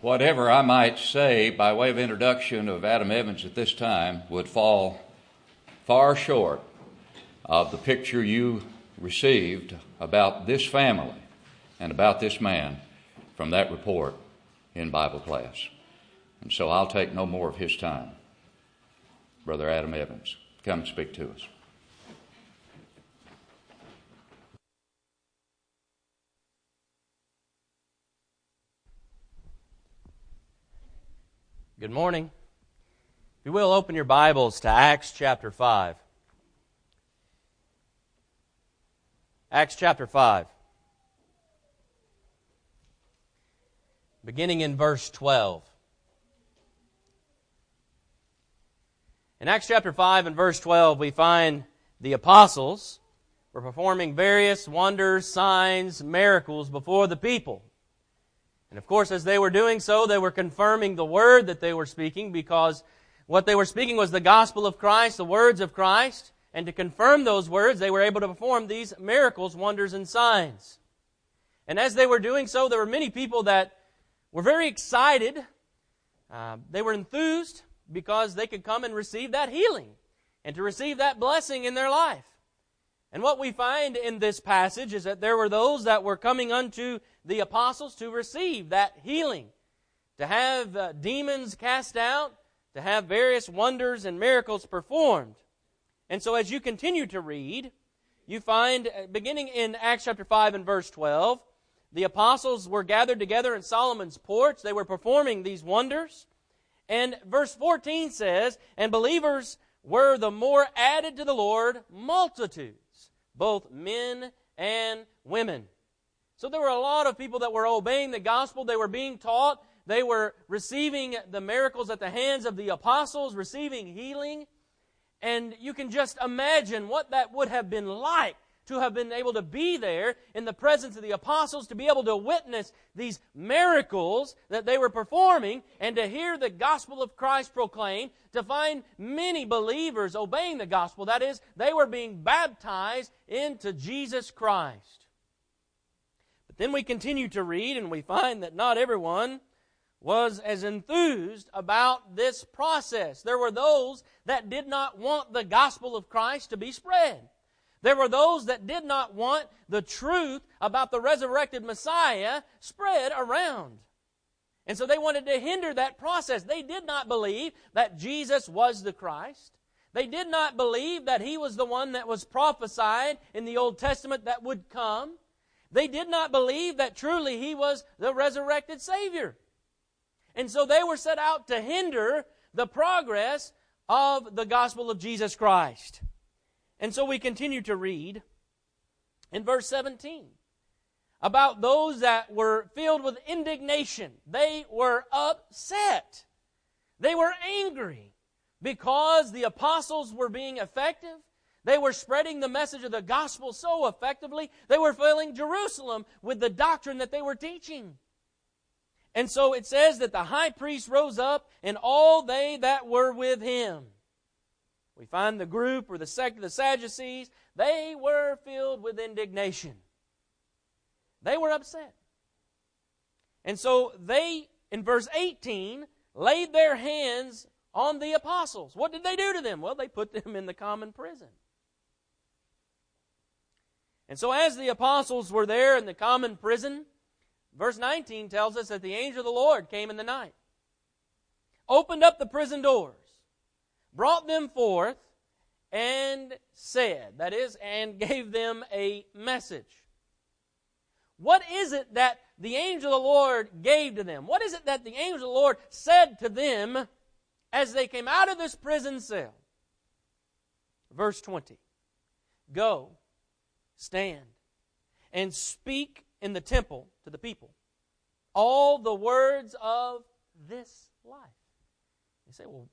Whatever I might say by way of introduction of Adam Evans at this time would fall far short of the picture you received about this family and about this man from that report in Bible class. And so I'll take no more of his time. Brother Adam Evans, come speak to us. Good morning. If you will, open your Bibles to Acts chapter 5. Acts chapter 5. Beginning in verse 12. In Acts chapter 5 and verse 12, we find the apostles were performing various wonders, signs, miracles before the people. And of course, as they were doing so, they were confirming the word that they were speaking because what they were speaking was the gospel of Christ, the words of Christ. And to confirm those words, they were able to perform these miracles, wonders, and signs. And as they were doing so, there were many people that were very excited. Uh, they were enthused because they could come and receive that healing and to receive that blessing in their life. And what we find in this passage is that there were those that were coming unto the apostles to receive that healing, to have uh, demons cast out, to have various wonders and miracles performed. And so as you continue to read, you find, uh, beginning in Acts chapter 5 and verse 12, the apostles were gathered together in Solomon's porch. They were performing these wonders. And verse 14 says, And believers were the more added to the Lord multitude both men and women. So there were a lot of people that were obeying the gospel. They were being taught. They were receiving the miracles at the hands of the apostles, receiving healing. And you can just imagine what that would have been like to have been able to be there in the presence of the apostles, to be able to witness these miracles that they were performing, and to hear the gospel of Christ proclaimed, to find many believers obeying the gospel. That is, they were being baptized into Jesus Christ. But then we continue to read, and we find that not everyone was as enthused about this process. There were those that did not want the gospel of Christ to be spread. There were those that did not want the truth about the resurrected Messiah spread around. And so they wanted to hinder that process. They did not believe that Jesus was the Christ. They did not believe that he was the one that was prophesied in the Old Testament that would come. They did not believe that truly he was the resurrected Savior. And so they were set out to hinder the progress of the gospel of Jesus Christ. And so we continue to read in verse 17 about those that were filled with indignation. They were upset. They were angry because the apostles were being effective. They were spreading the message of the gospel so effectively. They were filling Jerusalem with the doctrine that they were teaching. And so it says that the high priest rose up and all they that were with him. We find the group or the sect of the Sadducees, they were filled with indignation. They were upset. And so they, in verse 18, laid their hands on the apostles. What did they do to them? Well, they put them in the common prison. And so, as the apostles were there in the common prison, verse 19 tells us that the angel of the Lord came in the night, opened up the prison doors, brought them forth, and said, that is, and gave them a message. What is it that the angel of the Lord gave to them? What is it that the angel of the Lord said to them as they came out of this prison cell? Verse 20 Go, stand, and speak in the temple to the people all the words of this life. You say, well,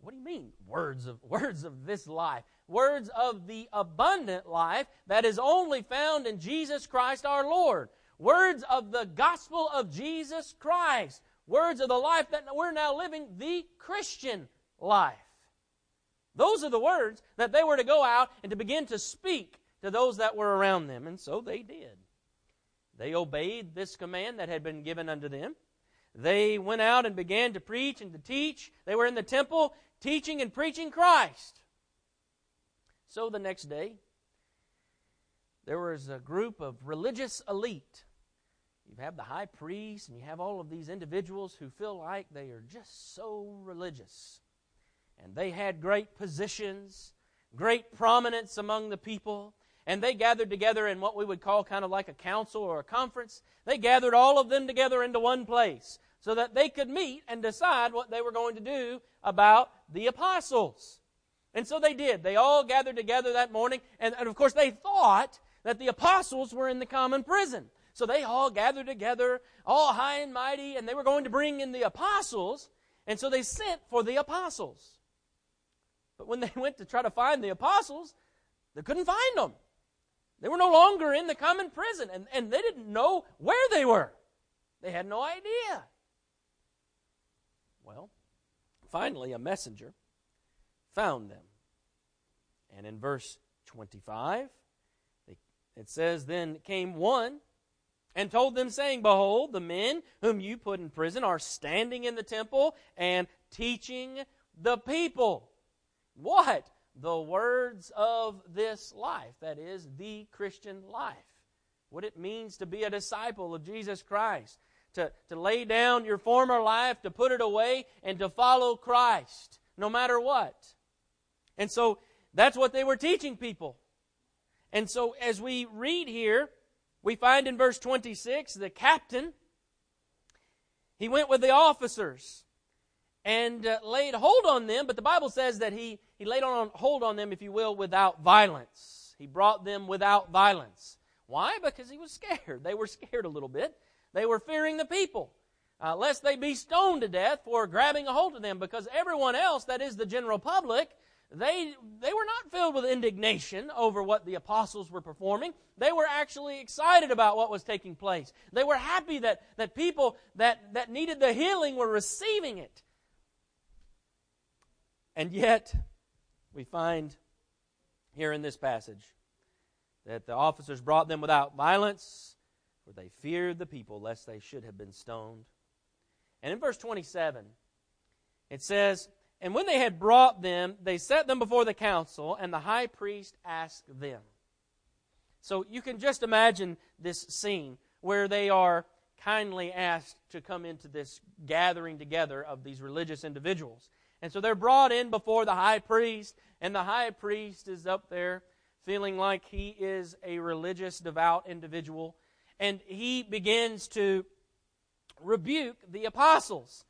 what do you mean words of words of this life? Words of the abundant life that is only found in Jesus Christ our Lord. Words of the gospel of Jesus Christ. Words of the life that we're now living, the Christian life. Those are the words that they were to go out and to begin to speak to those that were around them. And so they did. They obeyed this command that had been given unto them. they went out and began to preach and to teach. They were in the temple teaching and preaching Christ. So the next day, there was a group of religious elite. You have the high priest, and you have all of these individuals who feel like they are just so religious. And they had great positions, great prominence among the people. And they gathered together in what we would call kind of like a council or a conference. They gathered all of them together into one place so that they could meet and decide what they were going to do about the apostles. And so they did. They all gathered together that morning, and, and, of course they thought that the apostles were in the common prison. So they all gathered together, all high and mighty, and they were going to bring in the apostles, and so they sent for the apostles. But when they went to try to find the apostles, they couldn't find them. They were no longer in the common prison, and, and they didn't know where they were. They had no idea. Well, finally, a messenger found them. And in verse 25, it says, Then came one and told them, saying, Behold, the men whom you put in prison are standing in the temple and teaching the people. What? The words of this life, that is, the Christian life. What it means to be a disciple of Jesus Christ to, to lay down your former life, to put it away, and to follow Christ, no matter what. And so that's what they were teaching people. And so as we read here, we find in verse 26 the captain, he went with the officers and uh, laid hold on them, but the Bible says that he, he laid on hold on them, if you will, without violence. He brought them without violence. Why? Because he was scared. They were scared a little bit. They were fearing the people, uh, lest they be stoned to death for grabbing a hold of them, because everyone else, that is the general public, they, they were not filled with indignation over what the apostles were performing. They were actually excited about what was taking place. They were happy that, that people that, that needed the healing were receiving it. And yet, we find here in this passage that the officers brought them without violence for they feared the people lest they should have been stoned. And in verse 27, it says, And when they had brought them, they set them before the council, and the high priest asked them. So you can just imagine this scene where they are kindly asked to come into this gathering together of these religious individuals. And so they're brought in before the high priest, and the high priest is up there feeling like he is a religious, devout individual and he begins to rebuke the apostles.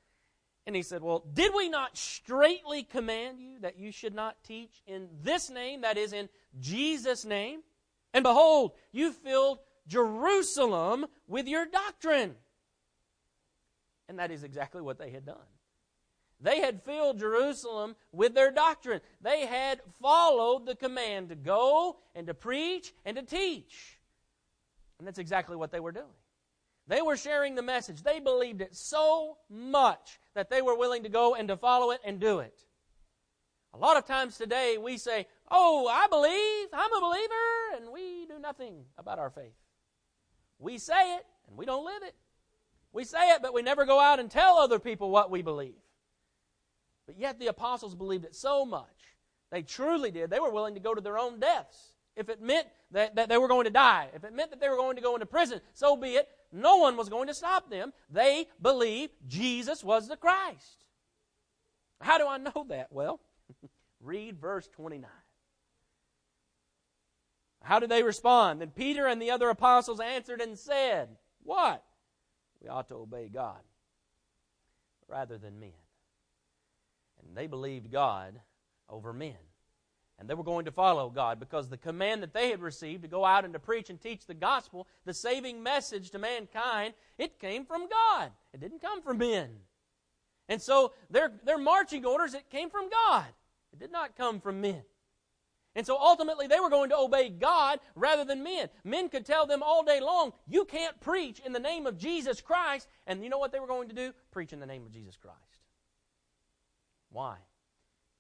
And he said, Well, did we not straightly command you that you should not teach in this name, that is, in Jesus' name? And behold, you filled Jerusalem with your doctrine. And that is exactly what they had done. They had filled Jerusalem with their doctrine. They had followed the command to go and to preach and to teach. And that's exactly what they were doing. They were sharing the message. They believed it so much that they were willing to go and to follow it and do it. A lot of times today we say, Oh, I believe, I'm a believer, and we do nothing about our faith. We say it, and we don't live it. We say it, but we never go out and tell other people what we believe. But yet the apostles believed it so much. They truly did. They were willing to go to their own deaths if it meant that, that they were going to die, if it meant that they were going to go into prison, so be it. No one was going to stop them. They believed Jesus was the Christ. How do I know that? Well, read verse 29. How did they respond? Then Peter and the other apostles answered and said, What? We ought to obey God rather than men. And they believed God over men. And they were going to follow God because the command that they had received to go out and to preach and teach the gospel, the saving message to mankind, it came from God. It didn't come from men. And so their, their marching orders, it came from God. It did not come from men. And so ultimately they were going to obey God rather than men. Men could tell them all day long, you can't preach in the name of Jesus Christ. And you know what they were going to do? Preach in the name of Jesus Christ. Why?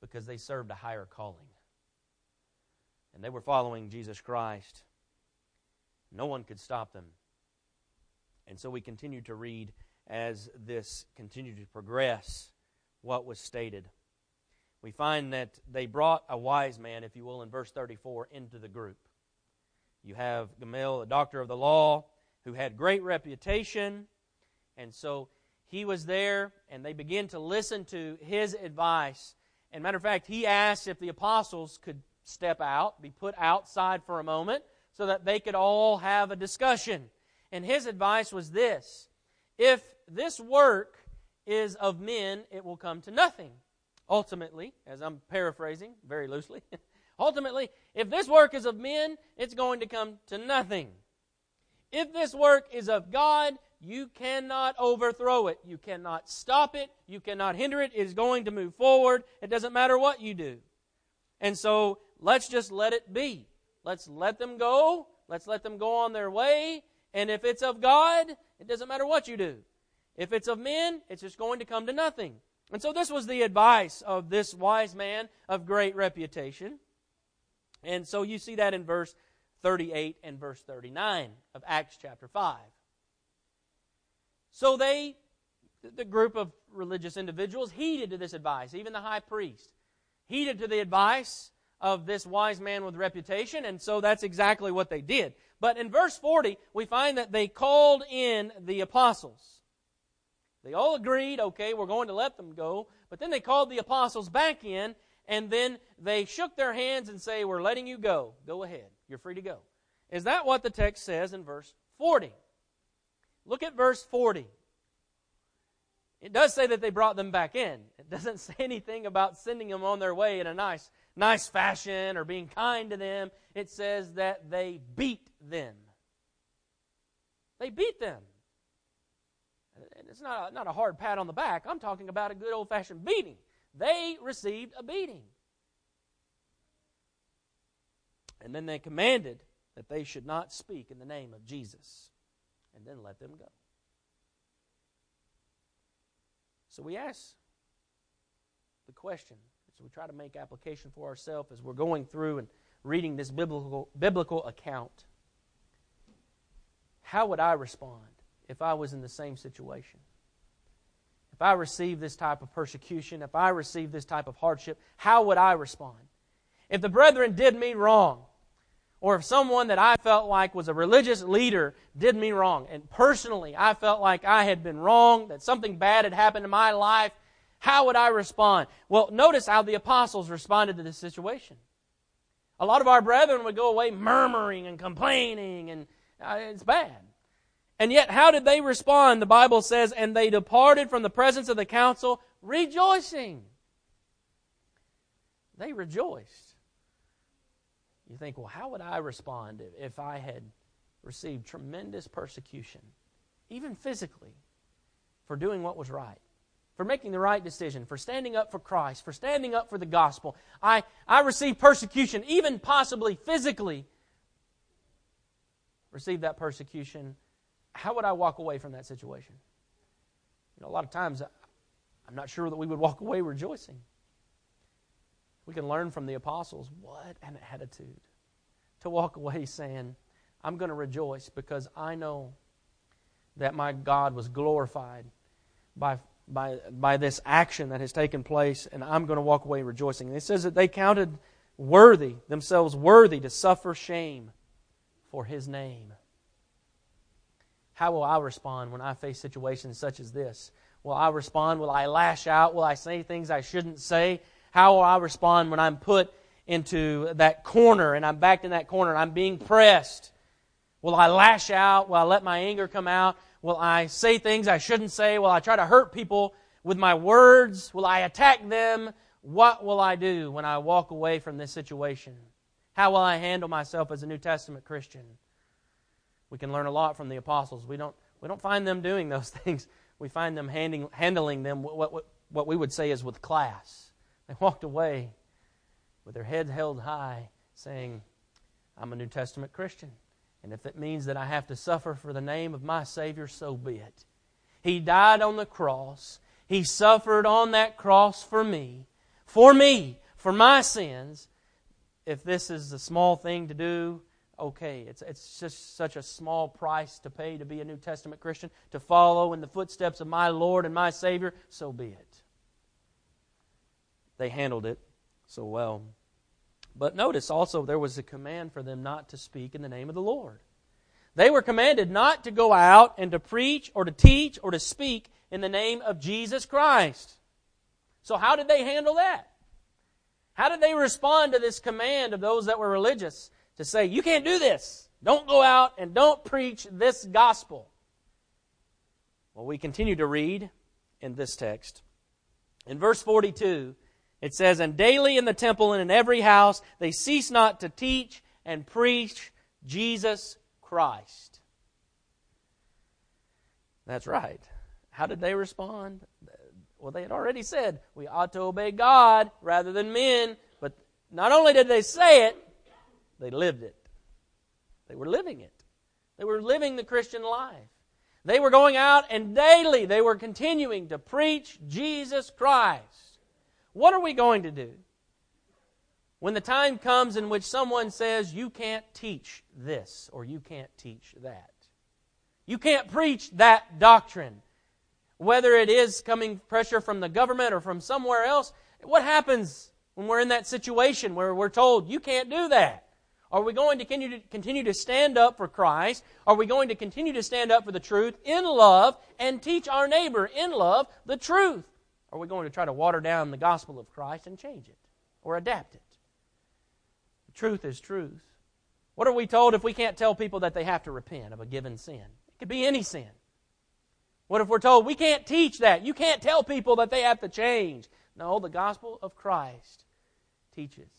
Because they served a higher calling and they were following Jesus Christ. No one could stop them. And so we continue to read as this continued to progress what was stated. We find that they brought a wise man, if you will, in verse 34, into the group. You have Gamaliel, a doctor of the law, who had great reputation, and so he was there, and they began to listen to his advice. And matter of fact, he asked if the apostles could step out, be put outside for a moment, so that they could all have a discussion. And his advice was this If this work is of men, it will come to nothing. Ultimately, as I'm paraphrasing very loosely, ultimately, if this work is of men, it's going to come to nothing. If this work is of God, you cannot overthrow it. You cannot stop it. You cannot hinder it. It is going to move forward. It doesn't matter what you do. And so let's just let it be. Let's let them go. Let's let them go on their way. And if it's of God, it doesn't matter what you do. If it's of men, it's just going to come to nothing. And so this was the advice of this wise man of great reputation. And so you see that in verse 38 and verse 39 of Acts chapter 5. So they, the group of religious individuals, heeded to this advice. Even the high priest heeded to the advice of this wise man with reputation, and so that's exactly what they did. But in verse 40, we find that they called in the apostles. They all agreed, okay, we're going to let them go. But then they called the apostles back in, and then they shook their hands and say, We're letting you go. Go ahead. You're free to go. Is that what the text says in verse 40? Look at verse 40. It does say that they brought them back in. It doesn't say anything about sending them on their way in a nice, nice fashion or being kind to them. It says that they beat them. They beat them. And it's not a, not a hard pat on the back. I'm talking about a good old fashioned beating. They received a beating. And then they commanded that they should not speak in the name of Jesus and then let them go. So we ask the question, so we try to make application for ourselves as we're going through and reading this biblical, biblical account. How would I respond if I was in the same situation? If I received this type of persecution, if I received this type of hardship, how would I respond? If the brethren did me wrong, or if someone that I felt like was a religious leader did me wrong, and personally I felt like I had been wrong, that something bad had happened in my life, how would I respond? Well, notice how the apostles responded to this situation. A lot of our brethren would go away murmuring and complaining, and uh, it's bad. And yet, how did they respond? The Bible says, and they departed from the presence of the council rejoicing. They rejoiced. You think, well, how would I respond if I had received tremendous persecution, even physically, for doing what was right? For making the right decision, for standing up for Christ, for standing up for the gospel. I, I received persecution, even possibly physically. Received that persecution. How would I walk away from that situation? You know, a lot of times, uh, I'm not sure that we would walk away rejoicing. We can learn from the apostles what an attitude to walk away saying, I'm going to rejoice because I know that my God was glorified by, by, by this action that has taken place, and I'm going to walk away rejoicing. And it says that they counted worthy, themselves worthy to suffer shame for His name. How will I respond when I face situations such as this? Will I respond? Will I lash out? Will I say things I shouldn't say? How will I respond when I'm put into that corner and I'm backed in that corner and I'm being pressed? Will I lash out? Will I let my anger come out? Will I say things I shouldn't say? Will I try to hurt people with my words? Will I attack them? What will I do when I walk away from this situation? How will I handle myself as a New Testament Christian? We can learn a lot from the apostles. We don't, we don't find them doing those things. We find them handing, handling them what, what, what we would say is with class. They walked away with their heads held high, saying, I'm a New Testament Christian. And if it means that I have to suffer for the name of my Savior, so be it. He died on the cross. He suffered on that cross for me, for me, for my sins. If this is a small thing to do, okay. It's, it's just such a small price to pay to be a New Testament Christian, to follow in the footsteps of my Lord and my Savior, so be it. They handled it so well. But notice also there was a command for them not to speak in the name of the Lord. They were commanded not to go out and to preach or to teach or to speak in the name of Jesus Christ. So, how did they handle that? How did they respond to this command of those that were religious to say, You can't do this? Don't go out and don't preach this gospel. Well, we continue to read in this text. In verse 42, it says, And daily in the temple and in every house they cease not to teach and preach Jesus Christ. That's right. How did they respond? Well, they had already said we ought to obey God rather than men, but not only did they say it, they lived it. They were living it. They were living the Christian life. They were going out and daily they were continuing to preach Jesus Christ. What are we going to do? When the time comes in which someone says, you can't teach this or you can't teach that, you can't preach that doctrine, whether it is coming pressure from the government or from somewhere else, what happens when we're in that situation where we're told, you can't do that? Are we going to continue, to stand up for Christ? Are we going to continue to stand up for the truth in love and teach our neighbor in love the truth? Are we going to try to water down the gospel of Christ and change it or adapt it? The truth is truth. What are we told if we can't tell people that they have to repent of a given sin? It could be any sin. What if we're told we can't teach that? You can't tell people that they have to change. No, the gospel of Christ teaches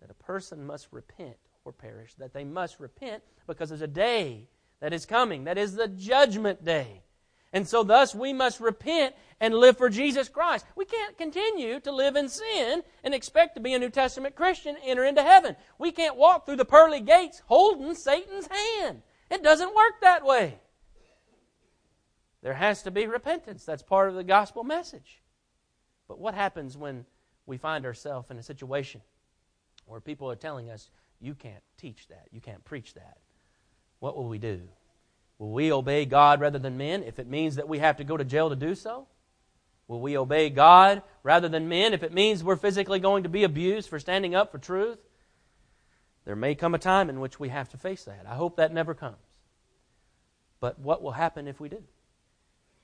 that a person must repent or perish, that they must repent because there's a day that is coming, that is the judgment day. And so, thus, we must repent and live for Jesus Christ. We can't continue to live in sin and expect to be a New Testament Christian, enter into heaven. We can't walk through the pearly gates holding Satan's hand. It doesn't work that way. There has to be repentance. That's part of the gospel message. But what happens when we find ourselves in a situation where people are telling us, you can't teach that, you can't preach that? What will we do? Will we obey God rather than men if it means that we have to go to jail to do so? Will we obey God rather than men if it means we're physically going to be abused for standing up for truth? There may come a time in which we have to face that. I hope that never comes. But what will happen if we do?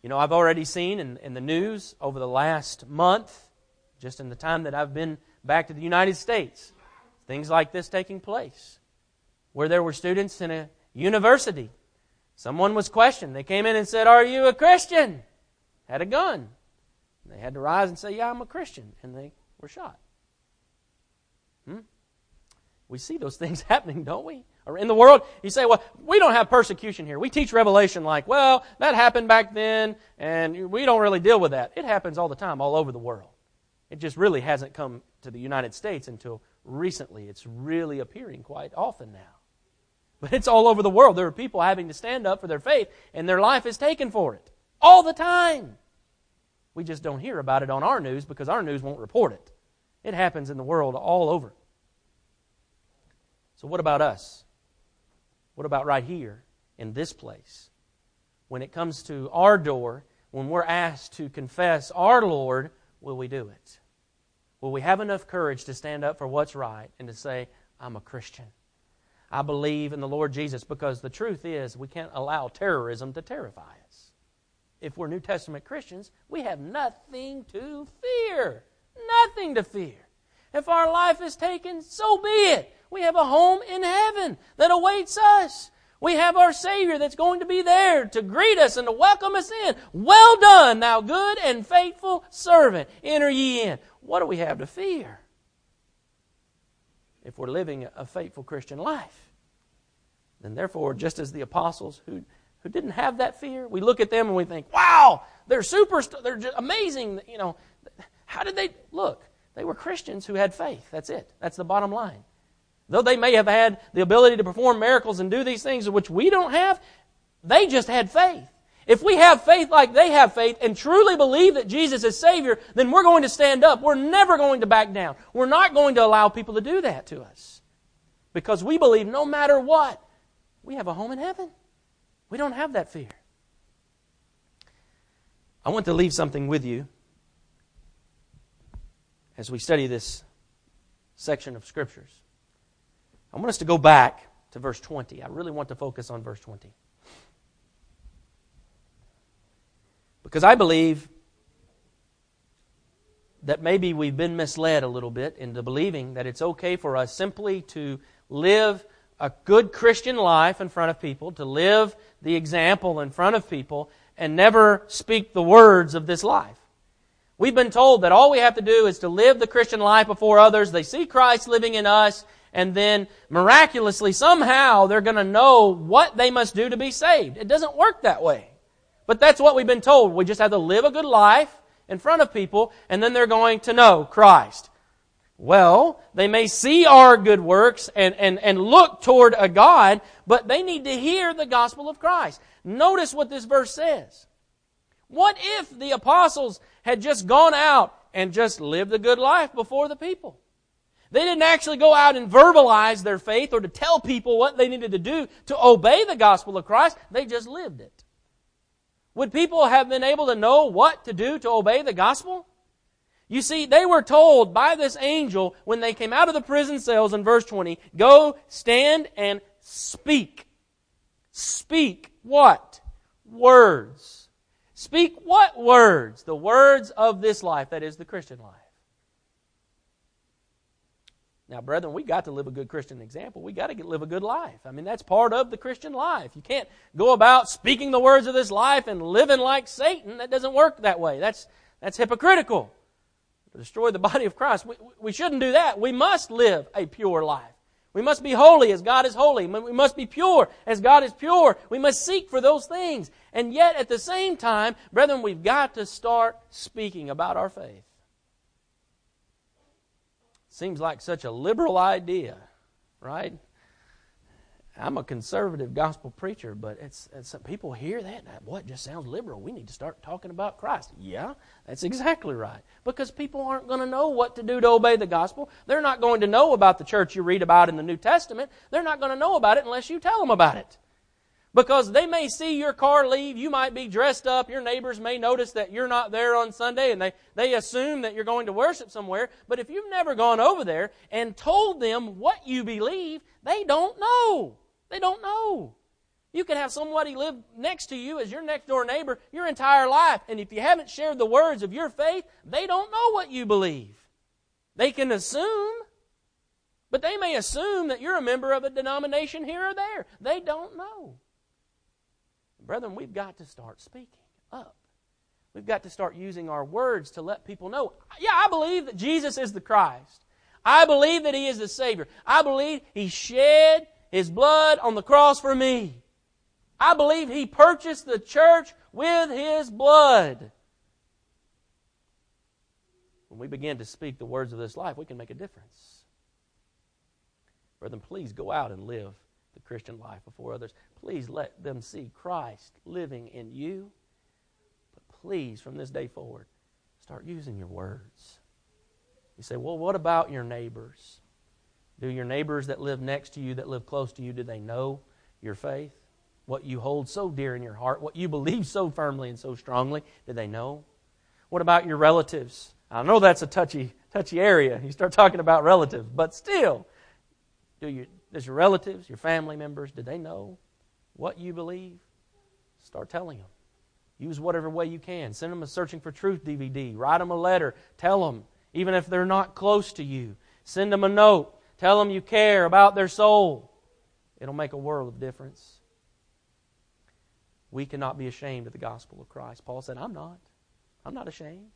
You know, I've already seen in, in the news over the last month, just in the time that I've been back to the United States, things like this taking place. Where there were students in a university. Someone was questioned. They came in and said, Are you a Christian? Had a gun. They had to rise and say, Yeah, I'm a Christian. And they were shot. Hmm? We see those things happening, don't we? Or in the world, you say, well, we don't have persecution here. We teach Revelation like, well, that happened back then, and we don't really deal with that. It happens all the time, all over the world. It just really hasn't come to the United States until recently. It's really appearing quite often now. But it's all over the world. There are people having to stand up for their faith, and their life is taken for it. All the time. We just don't hear about it on our news because our news won't report it. It happens in the world all over. So, what about us? What about right here in this place? When it comes to our door, when we're asked to confess our Lord, will we do it? Will we have enough courage to stand up for what's right and to say, I'm a Christian? I believe in the Lord Jesus because the truth is we can't allow terrorism to terrify us. If we're New Testament Christians, we have nothing to fear. Nothing to fear. If our life is taken, so be it. We have a home in heaven that awaits us. We have our Savior that's going to be there to greet us and to welcome us in. Well done, thou good and faithful servant. Enter ye in. What do we have to fear? If we're living a faithful Christian life. Then, therefore, just as the apostles who, who didn't have that fear, we look at them and we think, wow, they're super, they're just amazing. You know, how did they look? They were Christians who had faith. That's it. That's the bottom line. Though they may have had the ability to perform miracles and do these things which we don't have, they just had faith. If we have faith like they have faith and truly believe that Jesus is Savior, then we're going to stand up. We're never going to back down. We're not going to allow people to do that to us. Because we believe no matter what, we have a home in heaven. We don't have that fear. I want to leave something with you as we study this section of Scriptures. I want us to go back to verse 20. I really want to focus on verse 20. Because I believe that maybe we've been misled a little bit into believing that it's okay for us simply to live a good Christian life in front of people, to live the example in front of people, and never speak the words of this life. We've been told that all we have to do is to live the Christian life before others. They see Christ living in us, and then miraculously, somehow, they're going to know what they must do to be saved. It doesn't work that way. But that's what we've been told. We just have to live a good life in front of people, and then they're going to know Christ. Well, they may see our good works and, and, and look toward a God, but they need to hear the gospel of Christ. Notice what this verse says. What if the apostles had just gone out and just lived a good life before the people? They didn't actually go out and verbalize their faith or to tell people what they needed to do to obey the gospel of Christ. They just lived it. Would people have been able to know what to do to obey the gospel? You see, they were told by this angel when they came out of the prison cells in verse 20, go stand and speak. Speak what? Words. Speak what words? The words of this life, that is the Christian life. Now, brethren, we got to live a good Christian example. We got to live a good life. I mean, that's part of the Christian life. You can't go about speaking the words of this life and living like Satan. That doesn't work that way. That's, that's hypocritical destroy the body of Christ. We, we shouldn't do that. We must live a pure life. We must be holy as God is holy. We must be pure as God is pure. We must seek for those things. And yet, at the same time, brethren, we've got to start speaking about our faith. Seems like such a liberal idea, right? I'm a conservative gospel preacher, but it's, it's people hear that. And what just sounds liberal? We need to start talking about Christ. Yeah, that's exactly right. Because people aren't going to know what to do to obey the gospel. They're not going to know about the church you read about in the New Testament. They're not going to know about it unless you tell them about it. Because they may see your car leave, you might be dressed up, your neighbors may notice that you're not there on Sunday, and they, they assume that you're going to worship somewhere. But if you've never gone over there and told them what you believe, they don't know. They don't know. You can have somebody live next to you as your next door neighbor your entire life, and if you haven't shared the words of your faith, they don't know what you believe. They can assume, but they may assume that you're a member of a denomination here or there. They don't know. Brethren, we've got to start speaking up. We've got to start using our words to let people know. Yeah, I believe that Jesus is the Christ. I believe that He is the Savior. I believe He shed his blood on the cross for me. I believe He purchased the church with His blood. When we begin to speak the words of this life, we can make a difference. Brethren, please go out and live the Christian life before others. Please let them see Christ living in you. But please, from this day forward, start using your words. You say, well, what about your neighbors? Do your neighbors that live next to you, that live close to you, do they know your faith? What you hold so dear in your heart, what you believe so firmly and so strongly, do they know? What about your relatives? I know that's a touchy, touchy area. You start talking about relatives, but still, do you, does your relatives, your family members, do they know what you believe? Start telling them. Use whatever way you can. Send them a Searching for Truth DVD. Write them a letter. Tell them, even if they're not close to you. Send them a note. Tell them you care about their soul. It'll make a world of difference. We cannot be ashamed of the gospel of Christ. Paul said, I'm not. I'm not ashamed.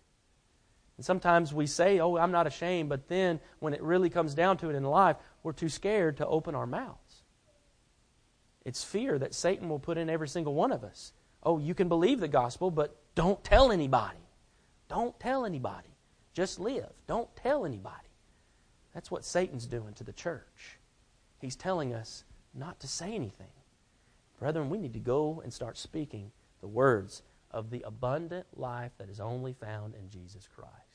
And sometimes we say, Oh, I'm not ashamed, but then when it really comes down to it in life, we're too scared to open our mouths. It's fear that Satan will put in every single one of us. Oh, you can believe the gospel, but don't tell anybody. Don't tell anybody. Just live. Don't tell anybody. That's what Satan's doing to the church. He's telling us not to say anything. Brethren, we need to go and start speaking the words of the abundant life that is only found in Jesus Christ.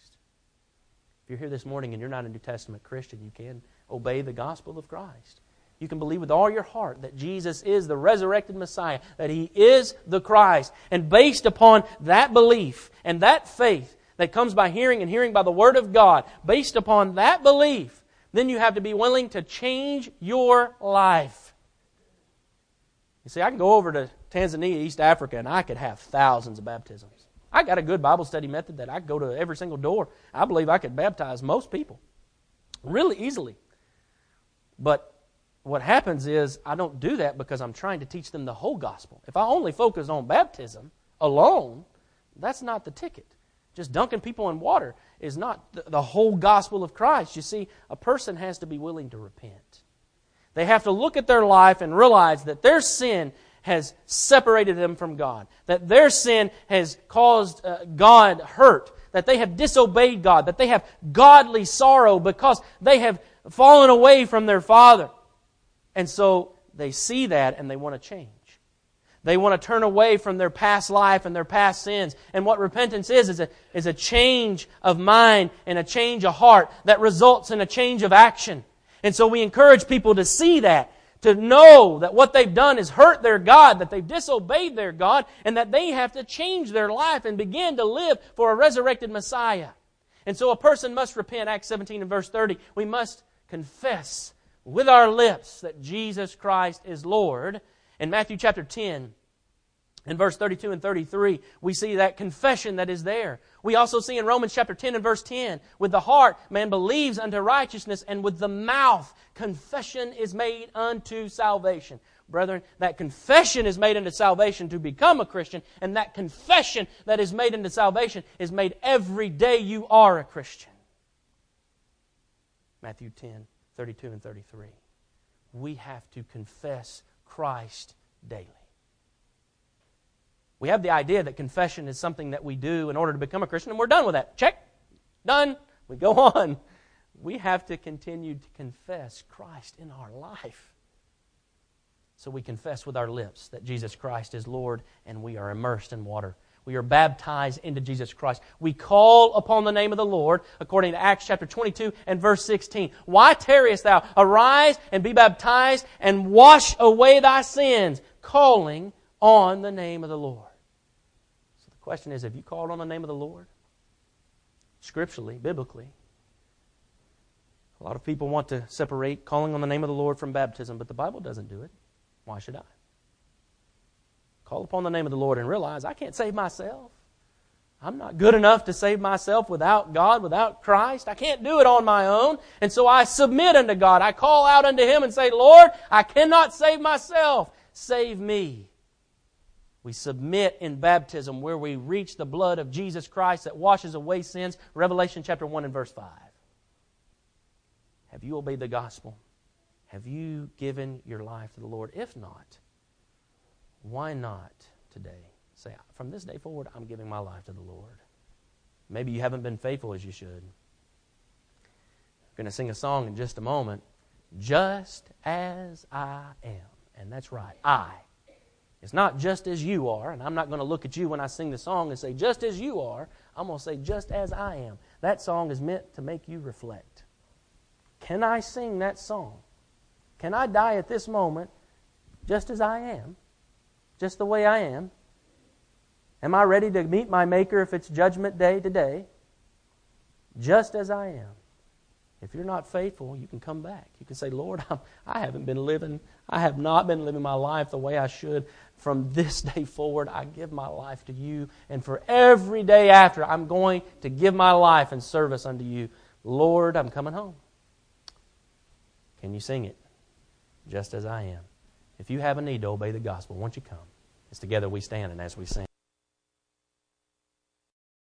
If you're here this morning and you're not a New Testament Christian, you can obey the gospel of Christ. You can believe with all your heart that Jesus is the resurrected Messiah, that He is the Christ. And based upon that belief and that faith that comes by hearing and hearing by the Word of God, based upon that belief, then you have to be willing to change your life. You see, I can go over to Tanzania, East Africa, and I could have thousands of baptisms. I got a good Bible study method that I go to every single door. I believe I could baptize most people really easily. But what happens is I don't do that because I'm trying to teach them the whole gospel. If I only focus on baptism alone, that's not the ticket. Just dunking people in water is not the whole gospel of Christ. You see, a person has to be willing to repent. They have to look at their life and realize that their sin has separated them from God, that their sin has caused uh, God hurt, that they have disobeyed God, that they have godly sorrow because they have fallen away from their Father. And so they see that and they want to change. They want to turn away from their past life and their past sins. And what repentance is, is a, is a change of mind and a change of heart that results in a change of action. And so we encourage people to see that, to know that what they've done is hurt their God, that they've disobeyed their God, and that they have to change their life and begin to live for a resurrected Messiah. And so a person must repent, Acts 17 and verse 30. We must confess with our lips that Jesus Christ is Lord. In Matthew chapter 10, in verse 32 and 33, we see that confession that is there. We also see in Romans chapter 10 and verse 10, with the heart man believes unto righteousness, and with the mouth confession is made unto salvation. Brethren, that confession is made unto salvation to become a Christian, and that confession that is made unto salvation is made every day you are a Christian. Matthew 10, 32 and 33. We have to confess Christ daily. We have the idea that confession is something that we do in order to become a Christian, and we're done with that. Check. Done. We go on. We have to continue to confess Christ in our life. So we confess with our lips that Jesus Christ is Lord, and we are immersed in water we are baptized into Jesus Christ. We call upon the name of the Lord, according to Acts chapter 22 and verse 16. Why tarriest thou? Arise and be baptized and wash away thy sins, calling on the name of the Lord. So the question is have you called on the name of the Lord? Scripturally, biblically. A lot of people want to separate calling on the name of the Lord from baptism, but the Bible doesn't do it. Why should I? Call upon the name of the Lord and realize I can't save myself. I'm not good enough to save myself without God, without Christ. I can't do it on my own. And so I submit unto God. I call out unto Him and say, Lord, I cannot save myself. Save me. We submit in baptism where we reach the blood of Jesus Christ that washes away sins. Revelation chapter 1 and verse 5. Have you obeyed the gospel? Have you given your life to the Lord? If not, why not today say, from this day forward, I'm giving my life to the Lord? Maybe you haven't been faithful as you should. I'm going to sing a song in just a moment. Just as I am. And that's right, I. It's not just as you are, and I'm not going to look at you when I sing the song and say, just as you are. I'm going to say, just as I am. That song is meant to make you reflect. Can I sing that song? Can I die at this moment just as I am? just the way I am? Am I ready to meet my Maker if it's judgment day today? Just as I am. If you're not faithful, you can come back. You can say, Lord, I'm, I haven't been living, I have not been living my life the way I should. From this day forward, I give my life to you. And for every day after, I'm going to give my life in service unto you. Lord, I'm coming home. Can you sing it? Just as I am. If you have a need to obey the gospel, won't you come? As together we stand and as we sing.